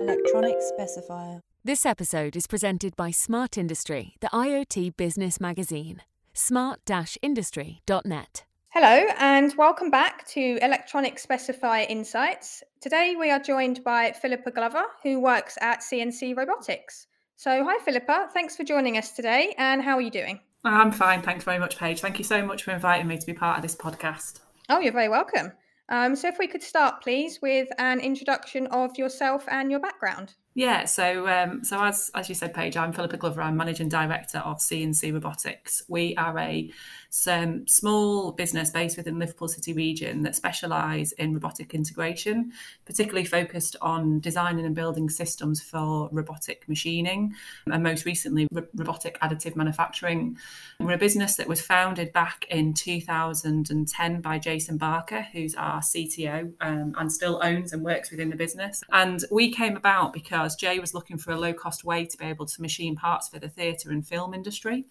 Electronic specifier. This episode is presented by Smart Industry, the IoT business magazine. smart-industry.net. Hello, and welcome back to Electronic Specifier Insights. Today we are joined by Philippa Glover, who works at CNC Robotics. So, hi, Philippa. Thanks for joining us today. And how are you doing? I'm fine. Thanks very much, Paige. Thank you so much for inviting me to be part of this podcast. Oh, you're very welcome. Um, so, if we could start, please, with an introduction of yourself and your background. Yeah, so um, so as as you said, Paige, I'm Philippa Glover. I'm managing director of CNC Robotics. We are a some small business based within Liverpool City region that specialise in robotic integration, particularly focused on designing and building systems for robotic machining, and most recently robotic additive manufacturing. We're a business that was founded back in 2010 by Jason Barker, who's our CTO um, and still owns and works within the business. And we came about because Jay was looking for a low cost way to be able to machine parts for the theatre and film industry.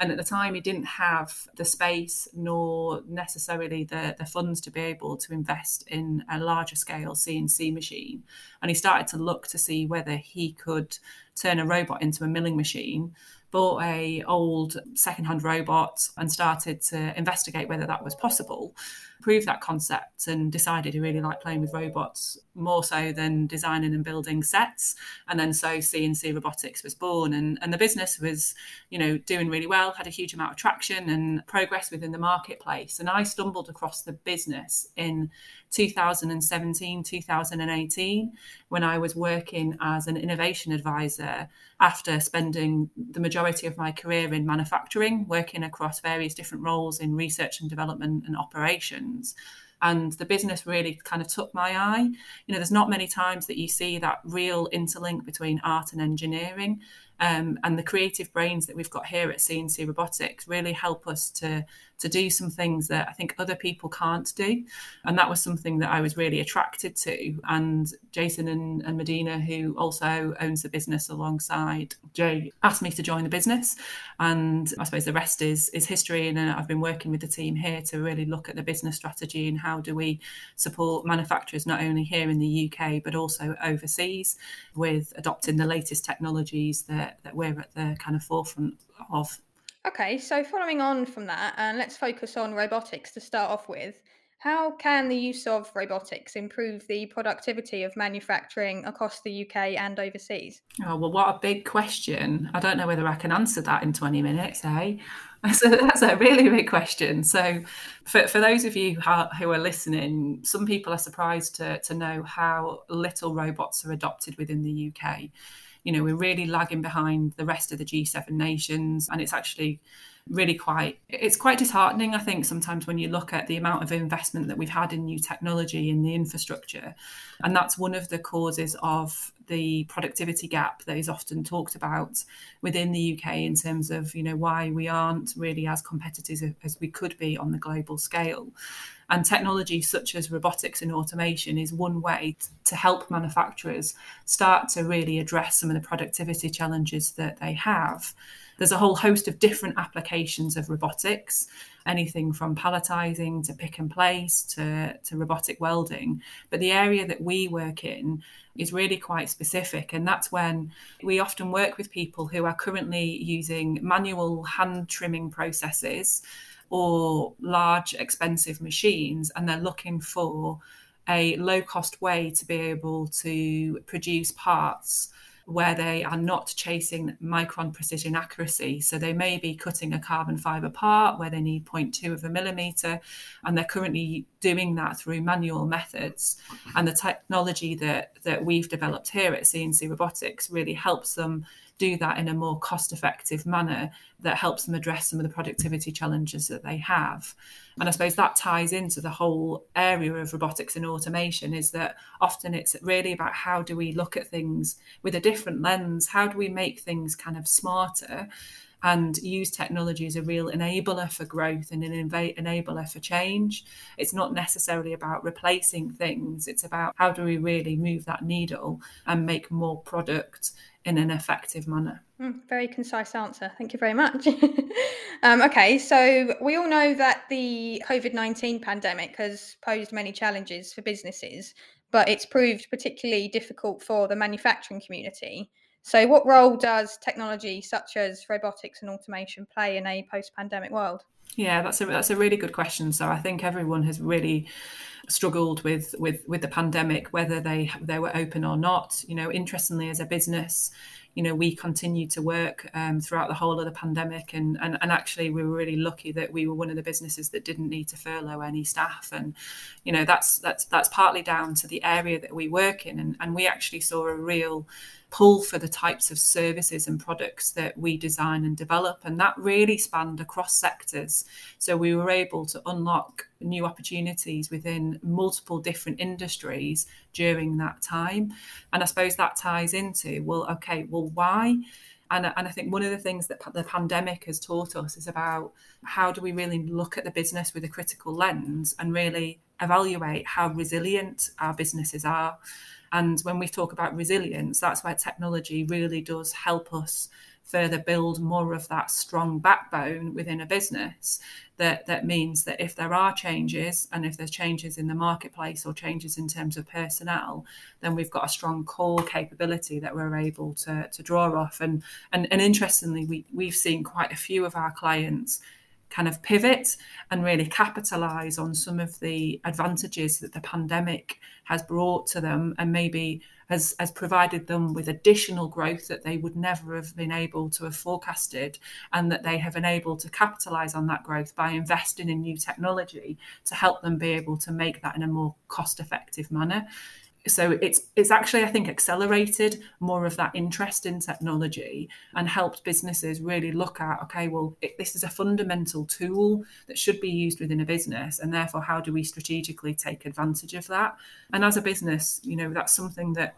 And at the time, he didn't have the space nor necessarily the, the funds to be able to invest in a larger scale CNC machine. And he started to look to see whether he could turn a robot into a milling machine bought a old secondhand robot and started to investigate whether that was possible proved that concept and decided he really liked playing with robots more so than designing and building sets. And then so CNC Robotics was born, and, and the business was, you know, doing really well, had a huge amount of traction and progress within the marketplace. And I stumbled across the business in 2017, 2018, when I was working as an innovation advisor after spending the majority of my career in manufacturing, working across various different roles in research and development and operations and the business really kind of took my eye. You know, there's not many times that you see that real interlink between art and engineering. Um, and the creative brains that we've got here at CNC Robotics really help us to to do some things that I think other people can't do, and that was something that I was really attracted to. And Jason and, and Medina, who also owns the business alongside Jay, asked me to join the business, and I suppose the rest is is history. And I've been working with the team here to really look at the business strategy and how do we support manufacturers not only here in the UK but also overseas with adopting the latest technologies that, that we're at the kind of forefront of. Okay, so following on from that, and let's focus on robotics to start off with. How can the use of robotics improve the productivity of manufacturing across the UK and overseas? Oh, well, what a big question. I don't know whether I can answer that in 20 minutes, eh? A, that's a really big question. So, for, for those of you who are listening, some people are surprised to, to know how little robots are adopted within the UK you know, we're really lagging behind the rest of the G7 nations. And it's actually really quite it's quite disheartening i think sometimes when you look at the amount of investment that we've had in new technology in the infrastructure and that's one of the causes of the productivity gap that is often talked about within the UK in terms of you know why we aren't really as competitive as we could be on the global scale and technology such as robotics and automation is one way to help manufacturers start to really address some of the productivity challenges that they have. There's a whole host of different applications of robotics, anything from palletizing to pick and place to, to robotic welding. But the area that we work in is really quite specific. And that's when we often work with people who are currently using manual hand trimming processes or large expensive machines and they're looking for a low cost way to be able to produce parts where they are not chasing micron precision accuracy. So they may be cutting a carbon fiber part where they need 0.2 of a millimeter, and they're currently doing that through manual methods. And the technology that, that we've developed here at CNC Robotics really helps them do that in a more cost effective manner that helps them address some of the productivity challenges that they have. And I suppose that ties into the whole area of robotics and automation is that often it's really about how do we look at things with a different lens? How do we make things kind of smarter? And use technology as a real enabler for growth and an enabler for change. It's not necessarily about replacing things, it's about how do we really move that needle and make more product in an effective manner. Mm, very concise answer. Thank you very much. um, okay, so we all know that the COVID 19 pandemic has posed many challenges for businesses, but it's proved particularly difficult for the manufacturing community. So, what role does technology such as robotics and automation play in a post pandemic world? Yeah, that's a that's a really good question. So I think everyone has really struggled with with with the pandemic, whether they they were open or not. You know, interestingly, as a business, you know, we continued to work um, throughout the whole of the pandemic, and, and and actually we were really lucky that we were one of the businesses that didn't need to furlough any staff, and you know that's that's that's partly down to the area that we work in, and and we actually saw a real pull for the types of services and products that we design and develop. And that really spanned across sectors. So we were able to unlock new opportunities within multiple different industries during that time. And I suppose that ties into, well, okay, well, why? And, and I think one of the things that the pandemic has taught us is about how do we really look at the business with a critical lens and really evaluate how resilient our businesses are. And when we talk about resilience, that's where technology really does help us further build more of that strong backbone within a business that that means that if there are changes and if there's changes in the marketplace or changes in terms of personnel then we've got a strong core capability that we're able to, to draw off. And, and and interestingly we, we've seen quite a few of our clients kind of pivot and really capitalize on some of the advantages that the pandemic has brought to them and maybe has, has provided them with additional growth that they would never have been able to have forecasted and that they have been able to capitalize on that growth by investing in new technology to help them be able to make that in a more cost effective manner so it's it's actually I think accelerated more of that interest in technology and helped businesses really look at okay well it, this is a fundamental tool that should be used within a business and therefore how do we strategically take advantage of that? And as a business you know that's something that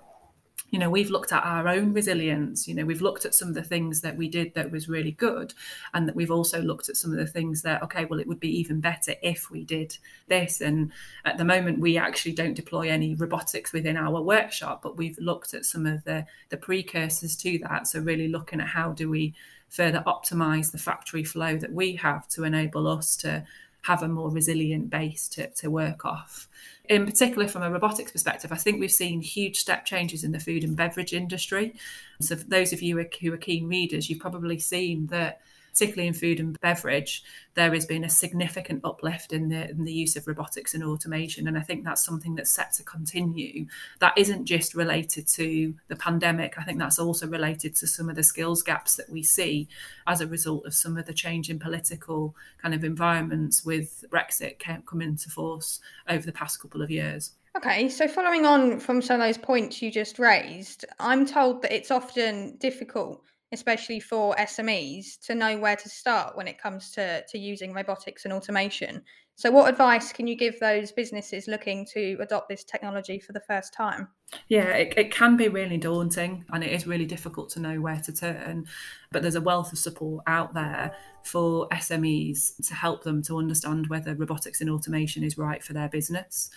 you know we've looked at our own resilience you know we've looked at some of the things that we did that was really good and that we've also looked at some of the things that okay well it would be even better if we did this. And at the moment we actually don't deploy any robotics within our workshop but we've looked at some of the the precursors to that. So really looking at how do we further optimize the factory flow that we have to enable us to have a more resilient base to, to work off in particular from a robotics perspective, I think we've seen huge step changes in the food and beverage industry. So, for those of you who are keen readers, you've probably seen that particularly in food and beverage, there has been a significant uplift in the, in the use of robotics and automation. And I think that's something that's set to continue. That isn't just related to the pandemic. I think that's also related to some of the skills gaps that we see as a result of some of the change in political kind of environments with Brexit coming into force over the past couple of years. Okay, so following on from some of those points you just raised, I'm told that it's often difficult especially for SMEs, to know where to start when it comes to, to using robotics and automation. So, what advice can you give those businesses looking to adopt this technology for the first time? Yeah, it, it can be really daunting and it is really difficult to know where to turn. But there's a wealth of support out there for SMEs to help them to understand whether robotics and automation is right for their business.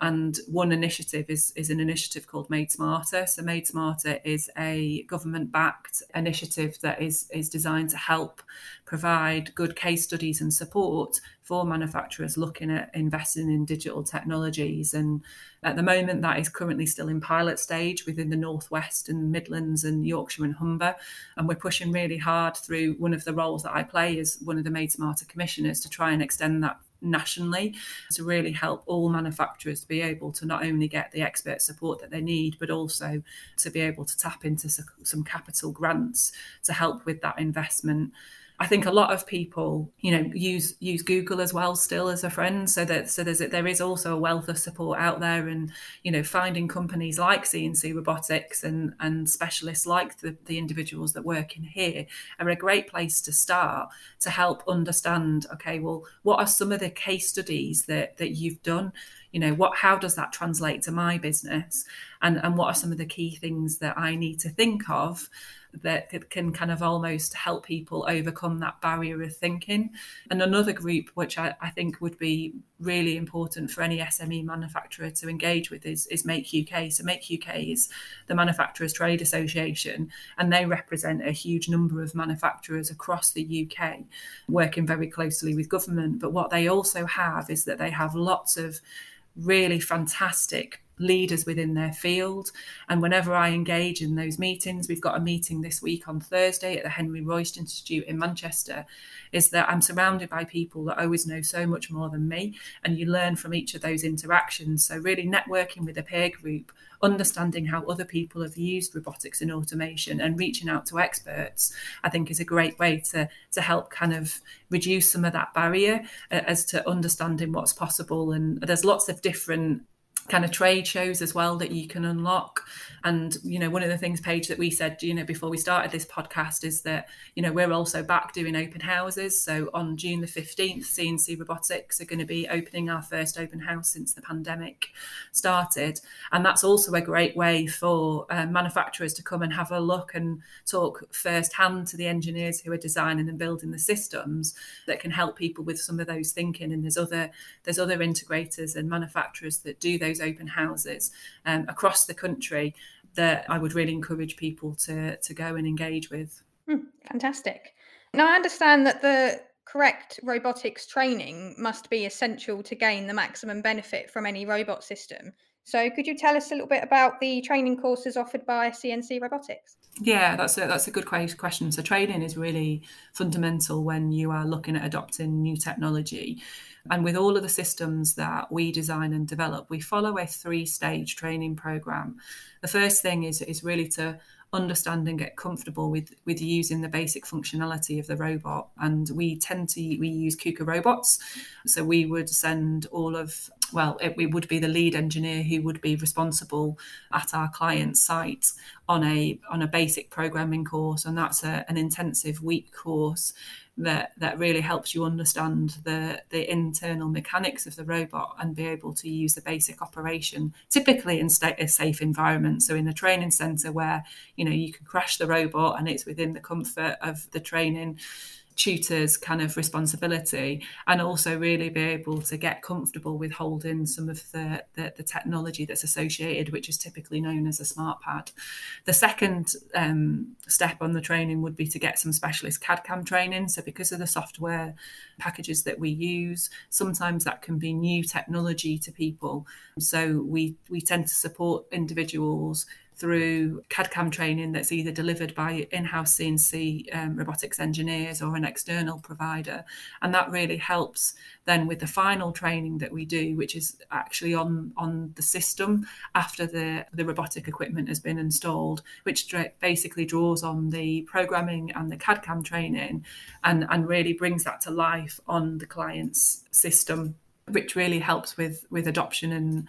And one initiative is, is an initiative called Made Smarter. So, Made Smarter is a government backed initiative that is, is designed to help provide good case studies and support for manufacturers looking at investing in digital technologies. And at the moment, that is currently still in pilot stage within the Northwest and Midlands and Yorkshire and Humber. And we're pushing really hard through one of the roles that I play as one of the Made Smarter commissioners to try and extend that nationally to really help all manufacturers to be able to not only get the expert support that they need, but also to be able to tap into some capital grants to help with that investment. I think a lot of people, you know, use use Google as well still as a friend. So that so there's there is also a wealth of support out there, and you know, finding companies like CNC Robotics and and specialists like the, the individuals that work in here are a great place to start to help understand. Okay, well, what are some of the case studies that that you've done? You know, what how does that translate to my business, and and what are some of the key things that I need to think of that can kind of almost help people overcome that barrier of thinking. And another group, which I, I think would be really important for any SME manufacturer to engage with, is, is Make UK. So, Make UK is the Manufacturers Trade Association, and they represent a huge number of manufacturers across the UK, working very closely with government. But what they also have is that they have lots of really fantastic leaders within their field. And whenever I engage in those meetings, we've got a meeting this week on Thursday at the Henry Royce Institute in Manchester, is that I'm surrounded by people that always know so much more than me. And you learn from each of those interactions. So, really networking with a peer group understanding how other people have used robotics and automation and reaching out to experts, I think is a great way to, to help kind of reduce some of that barrier uh, as to understanding what's possible. And there's lots of different kind of trade shows as well that you can unlock. And you know one of the things Paige that we said you know before we started this podcast is that you know we're also back doing open houses. So on June the 15th CNC Robotics are going to be opening our first open house since the pandemic started. And that's also a great way for uh, manufacturers to come and have a look and talk firsthand to the engineers who are designing and building the systems that can help people with some of those thinking. And there's other there's other integrators and manufacturers that do those open houses um, across the country that I would really encourage people to to go and engage with. Hmm, fantastic. Now I understand that the correct robotics training must be essential to gain the maximum benefit from any robot system. So, could you tell us a little bit about the training courses offered by CNC Robotics? Yeah, that's a that's a good question. So, training is really fundamental when you are looking at adopting new technology. And with all of the systems that we design and develop, we follow a three stage training program. The first thing is, is really to understand and get comfortable with with using the basic functionality of the robot and we tend to we use KUKA robots so we would send all of well it, we would be the lead engineer who would be responsible at our client site on a on a basic programming course and that's a, an intensive week course that that really helps you understand the the internal mechanics of the robot and be able to use the basic operation typically in a safe environment. So in a training center where you know you can crash the robot and it's within the comfort of the training tutor's kind of responsibility and also really be able to get comfortable with holding some of the, the, the technology that's associated, which is typically known as a smart pad. The second um, step on the training would be to get some specialist CAD CAM training. So, because of the software packages that we use, sometimes that can be new technology to people. So, we, we tend to support individuals through CAD CAM training that's either delivered by in house CNC um, robotics engineers or an external provider. And that really helps then with the final training that we do, which is actually on, on the system after the, the robotic equipment has been installed, which basically draws on the programming and the CAD CAM training and, and really brings that to life on the client's system, which really helps with, with adoption and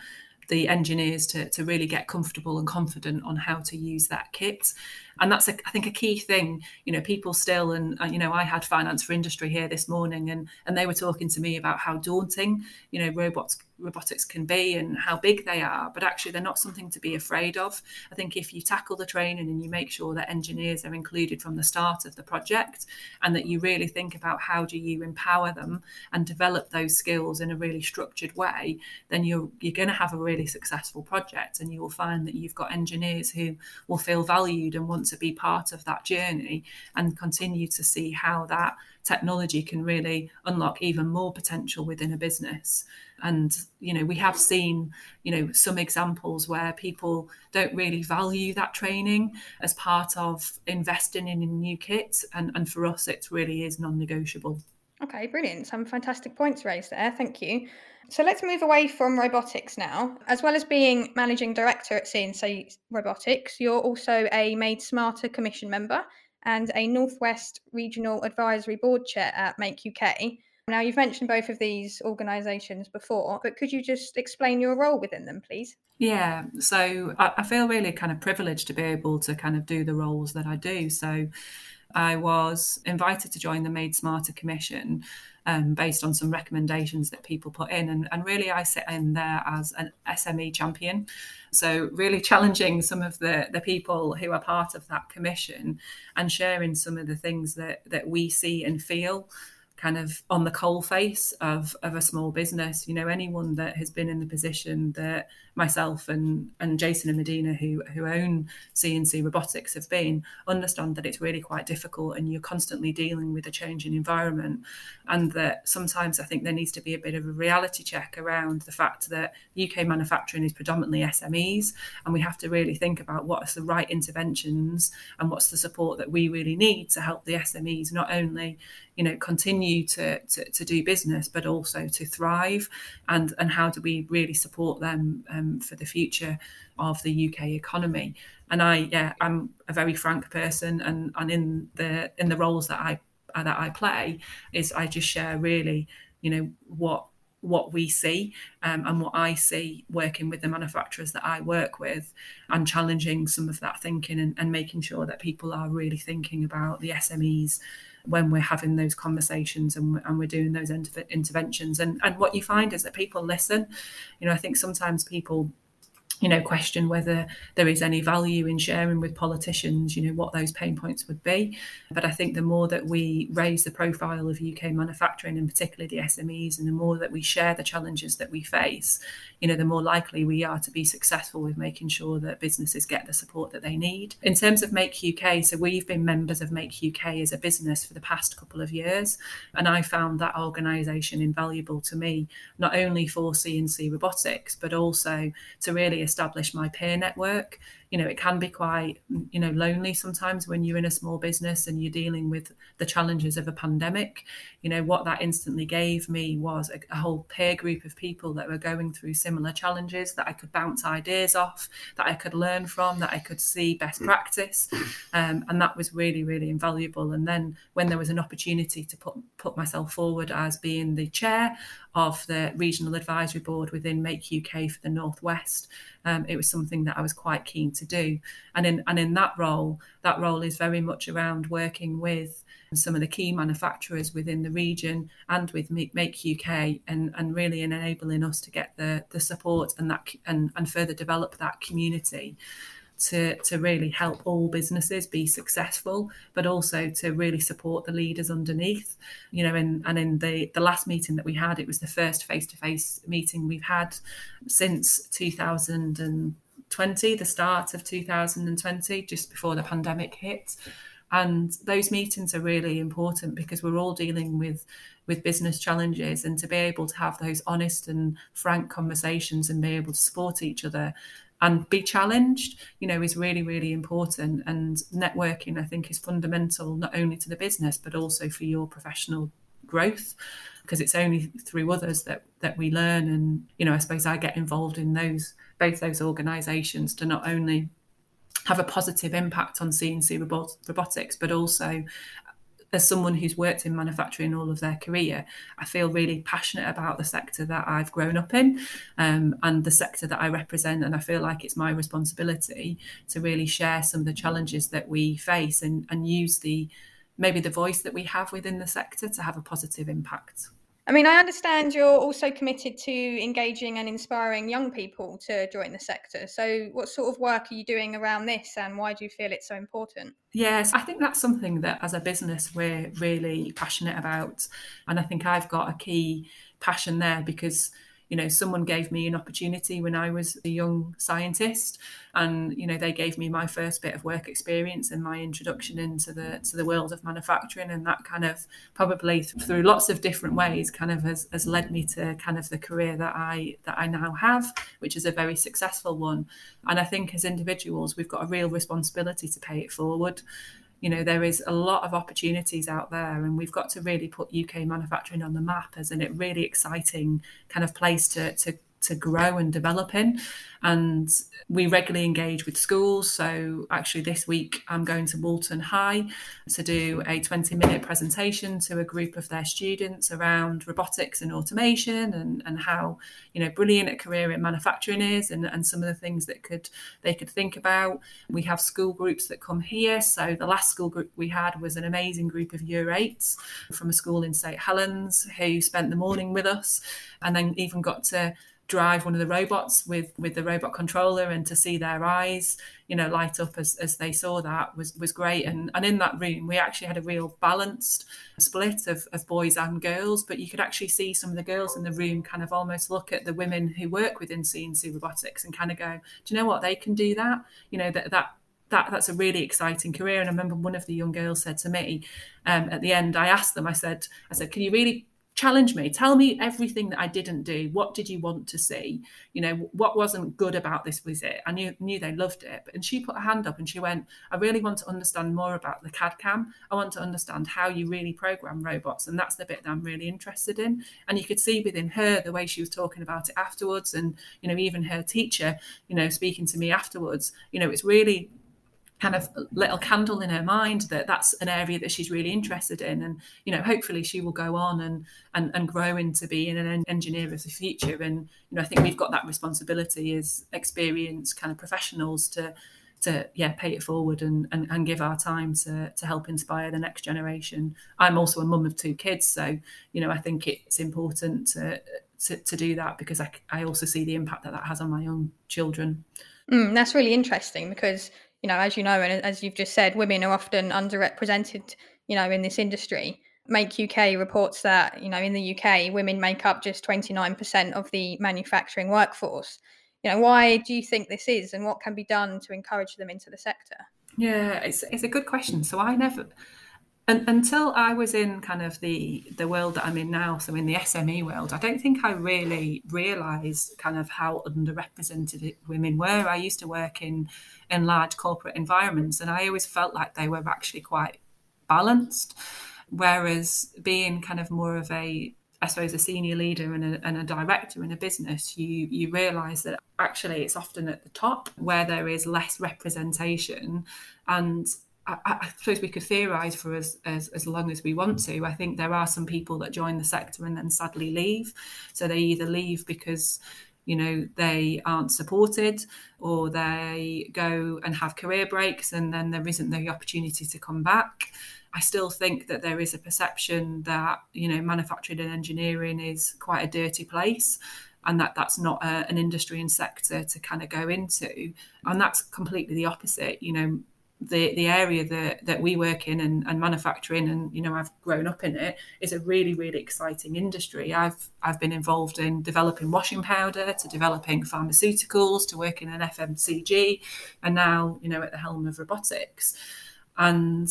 the engineers to, to really get comfortable and confident on how to use that kit and that's a, I think a key thing. You know people still and uh, you know I had finance for industry here this morning and and they were talking to me about how daunting you know robots robotics can be and how big they are. But actually they're not something to be afraid of. I think if you tackle the training and you make sure that engineers are included from the start of the project and that you really think about how do you empower them and develop those skills in a really structured way then you're you're going to have a really successful project and you will find that you've got engineers who will feel valued and want to be part of that journey and continue to see how that technology can really unlock even more potential within a business. And you know we have seen you know some examples where people don't really value that training as part of investing in a new kit. And and for us it really is non-negotiable. Okay brilliant. Some fantastic points raised there. Thank you so let's move away from robotics now. As well as being managing director at CNC Robotics, you're also a Made Smarter Commission member and a Northwest Regional Advisory Board Chair at Make UK. Now, you've mentioned both of these organisations before, but could you just explain your role within them, please? Yeah, so I, I feel really kind of privileged to be able to kind of do the roles that I do. So I was invited to join the Made Smarter Commission um, based on some recommendations that people put in. And, and really, I sit in there as an SME champion. So, really challenging some of the, the people who are part of that commission and sharing some of the things that, that we see and feel kind of on the coal face of, of a small business. You know, anyone that has been in the position that myself and and Jason and Medina, who who own CNC Robotics, have been, understand that it's really quite difficult, and you're constantly dealing with a changing environment, and that sometimes I think there needs to be a bit of a reality check around the fact that UK manufacturing is predominantly SMEs, and we have to really think about what's the right interventions and what's the support that we really need to help the SMEs not only you know continue to, to, to do business but also to thrive. And and how do we really support them um, for the future of the UK economy. And I yeah I'm a very frank person and and in the in the roles that I that I play is I just share really you know what what we see um, and what I see working with the manufacturers that I work with and challenging some of that thinking and, and making sure that people are really thinking about the SMEs when we're having those conversations and, and we're doing those inter- interventions. And, and what you find is that people listen. You know, I think sometimes people you know, question whether there is any value in sharing with politicians, you know, what those pain points would be. But I think the more that we raise the profile of UK manufacturing and particularly the SMEs, and the more that we share the challenges that we face, you know, the more likely we are to be successful with making sure that businesses get the support that they need. In terms of Make UK, so we've been members of Make UK as a business for the past couple of years, and I found that organisation invaluable to me, not only for CNC robotics, but also to really establish my peer network you know it can be quite you know lonely sometimes when you're in a small business and you're dealing with the challenges of a pandemic. You know what that instantly gave me was a, a, whole peer group of people that were going through similar challenges that i could bounce ideas off that i could learn from that i could see best practice um, and that was really really invaluable. And then when there was an opportunity to put put myself forward as being the chair of the regional advisory board within make uk for the northwest um, it was something that I was quite keen to do. And in and in that role, that role is very much around working with some of the key manufacturers within the region and with Make UK and, and really in enabling us to get the, the support and that and, and further develop that community to, to really help all businesses be successful, but also to really support the leaders underneath. You know, and, and in the, the last meeting that we had, it was the first face to face meeting we've had since 2020, the start of 2020, just before the pandemic hit. And those meetings are really important because we're all dealing with with business challenges and to be able to have those honest and frank conversations and be able to support each other and be challenged, you know, is really, really important. And networking, I think, is fundamental not only to the business, but also for your professional growth because it's only through others that that we learn and you know i suppose i get involved in those both those organizations to not only have a positive impact on cnc robot, robotics but also as someone who's worked in manufacturing all of their career, I feel really passionate about the sector that I've grown up in um, and the sector that I represent. And I feel like it's my responsibility to really share some of the challenges that we face and, and use the maybe the voice that we have within the sector to have a positive impact. I mean, I understand you're also committed to engaging and inspiring young people to join the sector. So, what sort of work are you doing around this, and why do you feel it's so important? Yes, I think that's something that as a business we're really passionate about. And I think I've got a key passion there because you know someone gave me an opportunity when i was a young scientist and you know they gave me my first bit of work experience and my introduction into the to the world of manufacturing. And that kind of probably through lots of different ways kind of has, has led me to kind of the career that i that i now have which is a very successful one. And i think as individuals we've got a real responsibility to pay it forward you know there is a lot of opportunities out there and we've got to really put uk manufacturing on the map as a really exciting kind of place to, to to grow and develop in. And we regularly engage with schools. So, actually, this week I'm going to Walton High to do a 20 minute presentation to a group of their students around robotics and automation and, and how, you know, brilliant a career in manufacturing is and, and some of the things that could they could think about. We have school groups that come here. So, the last school group we had was an amazing group of year eights from a school in St. Helens who spent the morning with us and then even got to drive one of the robots with with the robot controller and to see their eyes you know light up as, as they saw that was was great. And and in that room we actually had a real balanced split of, of boys and girls but you could actually see some of the girls in the room kind of almost look at the women who work within CNC robotics and kind of go do you know what? They can do that. You know that that that that's a really exciting career. And i remember one of the young girls said to me um, at the end i asked them i said i said can you really challenge me. Tell me everything that i didn't do. What did you want to see? You know what wasn't good about this visit? I knew knew they loved it. And she put her hand up and she went i really want to understand more about the cad cam. I want to understand how you really program robots. And that's the bit that i'm really interested in. And you could see within her the way she was talking about it afterwards. And you know even her teacher you know speaking to me afterwards you know it's really kind of little candle in her mind that that's an area that she's really interested in. And you know hopefully she will go on and and, and grow into being an engineer of the future. And you know i think we've got that responsibility as experienced kind of professionals to to yeah pay it forward and, and, and give our time to, to help inspire the next generation. I'm also a mum of two kids so you know i think it's important to to, to do that because I, I also see the impact that that has on my own children. Mm, that's really interesting because you know, as you know, and as you've just said, women are often underrepresented, you know, in this industry. Make UK reports that, you know, in the UK, women make up just 29% of the manufacturing workforce. You know, why do you think this is and what can be done to encourage them into the sector? Yeah, it's, it's a good question. So I never, and, until I was in kind of the the world that I'm in now, so in the SME world, I don't think I really realised kind of how underrepresented women were. I used to work in in large corporate environments, and I always felt like they were actually quite balanced. Whereas being kind of more of a I suppose a senior leader and a, and a director in a business, you you realise that actually it's often at the top where there is less representation, and I, I, suppose we could theorise for as, as as long as we want to. I think there are some people that join the sector and then sadly leave. So they either leave because you know they aren't supported or they go and have career breaks and then there isn't the opportunity to come back i still think that there is a perception that you know manufacturing and engineering is quite a dirty place and that that's not a, an industry and sector to kind of go into and that's completely the opposite you know the the area that that we work in and, and manufacturing and you know I've grown up in it is a really really exciting industry. I've I've been involved in developing washing powder to developing pharmaceuticals to working in FMCG and now you know at the helm of robotics and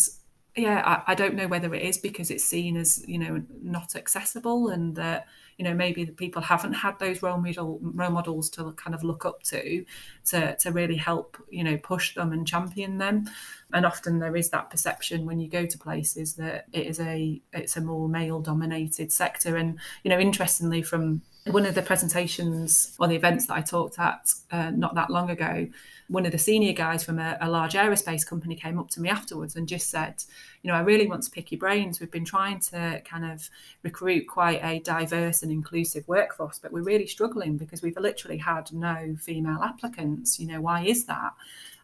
yeah I, I don't know whether it is because it's seen as you know not accessible and that you know maybe the people haven't had those role model role models to kind of look up to to to really help you know push them and champion them. And often there is that perception when you go to places that it is a it's a more male dominated sector. And you know interestingly from one of the presentations or the events that I talked at uh, not that long ago, one of the senior guys from a, a, large aerospace company came up to me afterwards and just said, you know, I really want to pick your brains. We've been trying to kind of recruit quite a diverse and inclusive workforce, but we're really struggling because we've literally had no female applicants. You know, why is that?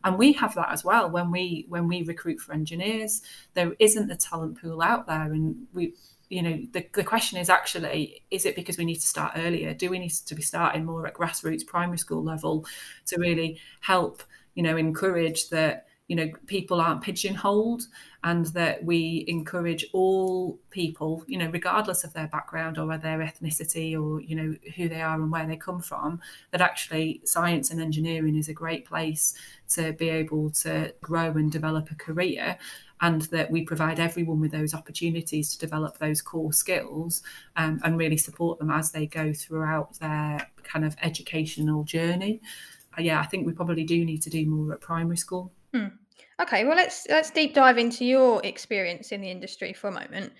and we have that as well when we when we recruit for engineers there isn't the talent pool out there and we you know the, the question is actually is it because we need to start earlier? Do we need to be starting more at grassroots primary school level to really help you know encourage that you know people aren't pigeonholed and that we encourage all people you know regardless of their background or their ethnicity or you know who they are and where they come from that actually science and engineering is a great place to be able to grow and develop a career and that we provide everyone with those opportunities to develop those core skills um, and really support them as they go throughout their kind of educational journey. Uh, yeah, I think we probably do need to do more at primary school. Hmm. Okay, well let's let's deep dive into your experience in the industry for a moment.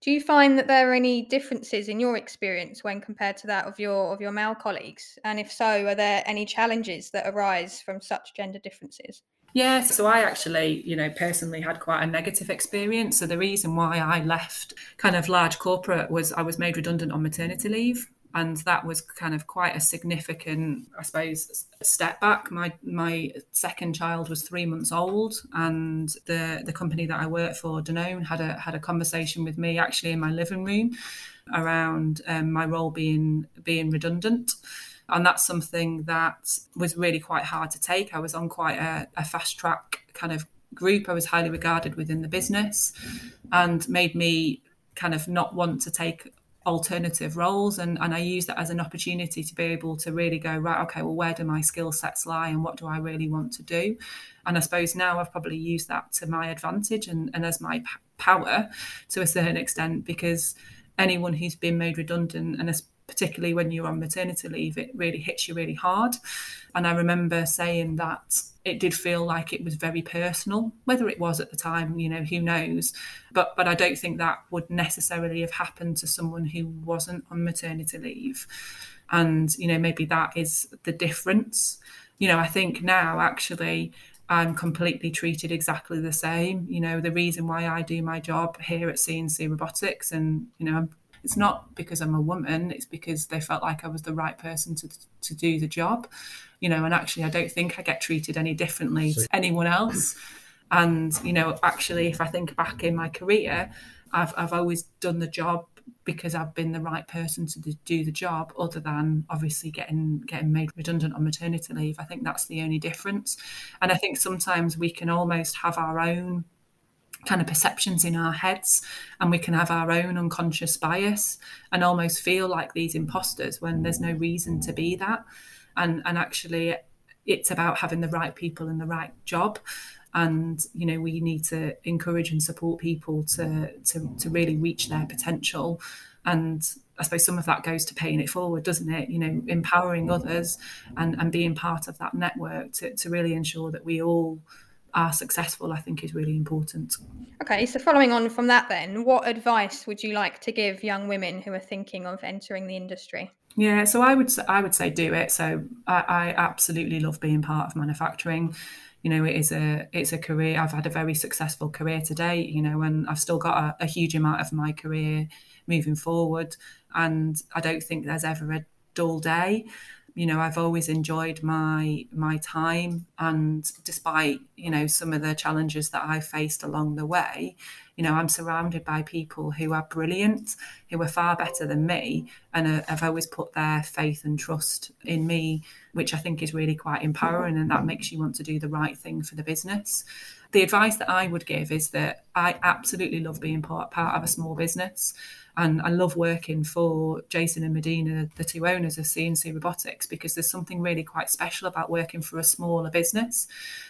Do you find that there are any differences in your experience when compared to that of your of your male colleagues? And if so, are there any challenges that arise from such gender differences? Yes, so I actually, you know, personally had quite a negative experience. So the reason why I left kind of large corporate was I was made redundant on maternity leave. And that was kind of quite a significant, I suppose, step back. My my second child was three months old, and the the company that I worked for, Danone, had a had a conversation with me actually in my living room around um, my role being being redundant And that's something that was really quite hard to take. I was on quite a, a fast track kind of group. I was highly regarded within the business and made me kind of not want to take alternative roles and, and I use that as an opportunity to be able to really go right okay well where do my skill sets lie and what do I really want to do? And I suppose now I've probably used that to my advantage and, and as my p- power to a certain extent because anyone who's been made redundant and particularly when you're on maternity leave it really hits you really hard. And I remember saying that it did feel like it was very personal whether it was at the time you know who knows. But but i don't think that would necessarily have happened to someone who wasn't on maternity leave. And you know maybe that is the difference. You know i think now actually I'm completely treated exactly the same. You know, the reason why I do my job here at CNC Robotics, and you know, it's not because I'm a woman; it's because they felt like I was the right person to to do the job you know, and actually I don't think I get treated any differently to anyone else. And, you know, actually, if I think back in my career, I've, I've always done the job because I've been the right person to do the job, other than obviously getting getting made redundant on maternity leave. I think that's the only difference. And I think sometimes we can almost have our own kind of perceptions in our heads and we can have our own unconscious bias and almost feel like these imposters when there's no reason to be that. And and actually it's about having the right people in the right job. And you know we need to encourage and support people to to, to really reach their potential. And I suppose some of that goes to paying it forward, doesn't it? You know, empowering others and, and being part of that network to, to really ensure that we all are successful, I think is really important. Okay, so following on from that, then, what advice would you like to give young women who are thinking of entering the industry? Yeah, so I would I would say do it. So I, I absolutely love being part of manufacturing. You know, it is a it's a career. I've had a very successful career to date. You know, and I've still got a, a huge amount of my career moving forward. And I don't think there's ever a dull day you know i've always enjoyed my my time and despite you know some of the challenges that i faced along the way you know i'm surrounded by people who are brilliant who are far better than me and uh, have always put their faith and trust in me which i think is really quite empowering and that makes you want to do the right thing for the business. The advice that i would give is that i absolutely love being part, part of a small business and I love working for Jason and Medina, the two owners of CNC Robotics, because there's something really quite special about working for a smaller business.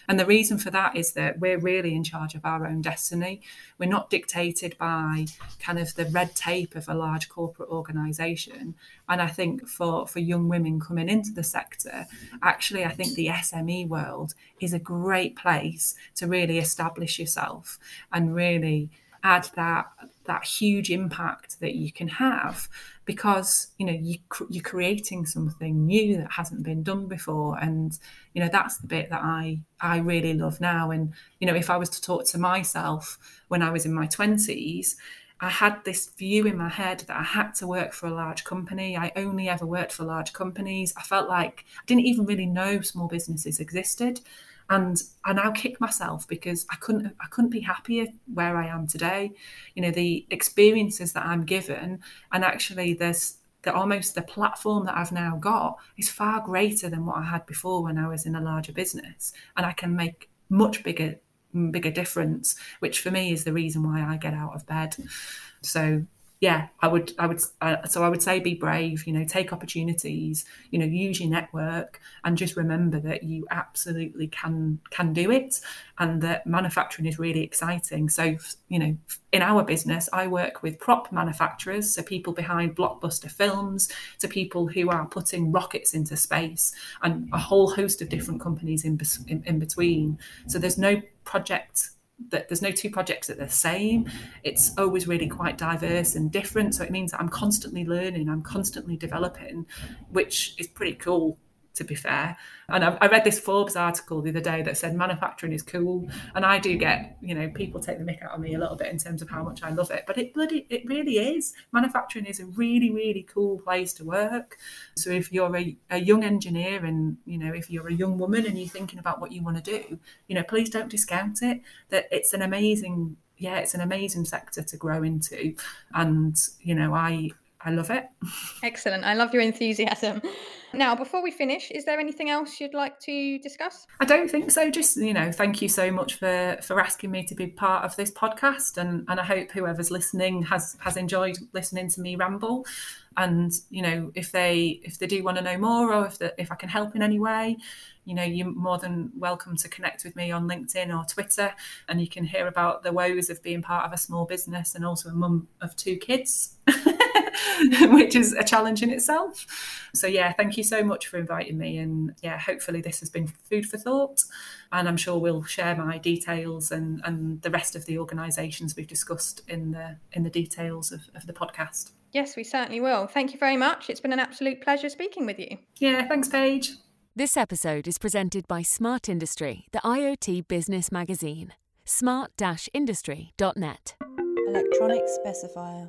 And the reason for that is that we're really in charge of our own destiny. We're not dictated by kind of the red tape of a large corporate organization. And I think for, for young women coming into the sector, actually, I think the SME world is a great place to really establish yourself and really add that that huge impact that you can have because you know you, you're creating something new that hasn't been done before and you know that's the bit that i i really love now and you know if i was to talk to myself when i was in my 20s I had this view in my head that I had to work for a large company. I only ever worked for large companies. I felt like I didn't even really know small businesses existed and I now kick myself because I couldn't I couldn't be happier where I am today. You know, the experiences that I'm given, and actually there's the almost the platform that I've now got is far greater than what I had before when I was in a larger business, and I can make much bigger bigger difference, which for me is the reason why I get out of bed. So yeah, I would, I would, uh, so I would say be brave, you know, take opportunities, you know, use your network and just remember that you absolutely can, can do it and that manufacturing is really exciting. So, you know, in our business, I work with prop manufacturers, so people behind blockbuster films, to people who are putting rockets into space and a whole host of different companies in, in, in between. So there's no project that there's no two projects that are the same. It's always really quite diverse and different. So it means that I'm constantly learning, I'm constantly developing, which is pretty cool to be fair. And I, I, read this Forbes article the other day that said manufacturing is cool, and I do get, you know, people take the mick out of me a little bit in terms of how much I love it, but it bloody, it really is. Manufacturing is a really, really cool place to work. So if you're a, a young engineer, and you know, if you're a young woman and you're thinking about what you want to do, you know, please don't discount it. That it's an amazing, yeah, it's an amazing sector to grow into, and you know, I I love it. Excellent. I love your enthusiasm. Now, before we finish, is there anything else you'd like to discuss? I don't think so. Just you know, thank you so much for for asking me to be part of this podcast, and and I hope whoever's listening has has enjoyed listening to me ramble. And you know, if they if they do want to know more, or if the, if I can help in any way, you know, you're more than welcome to connect with me on LinkedIn or Twitter, and you can hear about the woes of being part of a small business and also a mum of two kids. which is a challenge in itself. So, yeah, thank you so much for inviting me. And yeah, hopefully, this has been food for thought. And I'm sure we'll share my details and, and the rest of the organisations we've discussed in the in the details of, of the podcast. Yes, we certainly will. Thank you very much. It's been an absolute pleasure speaking with you. Yeah, thanks, Paige. This episode is presented by Smart Industry, the IoT business magazine. smart-industry.net. Electronic specifier.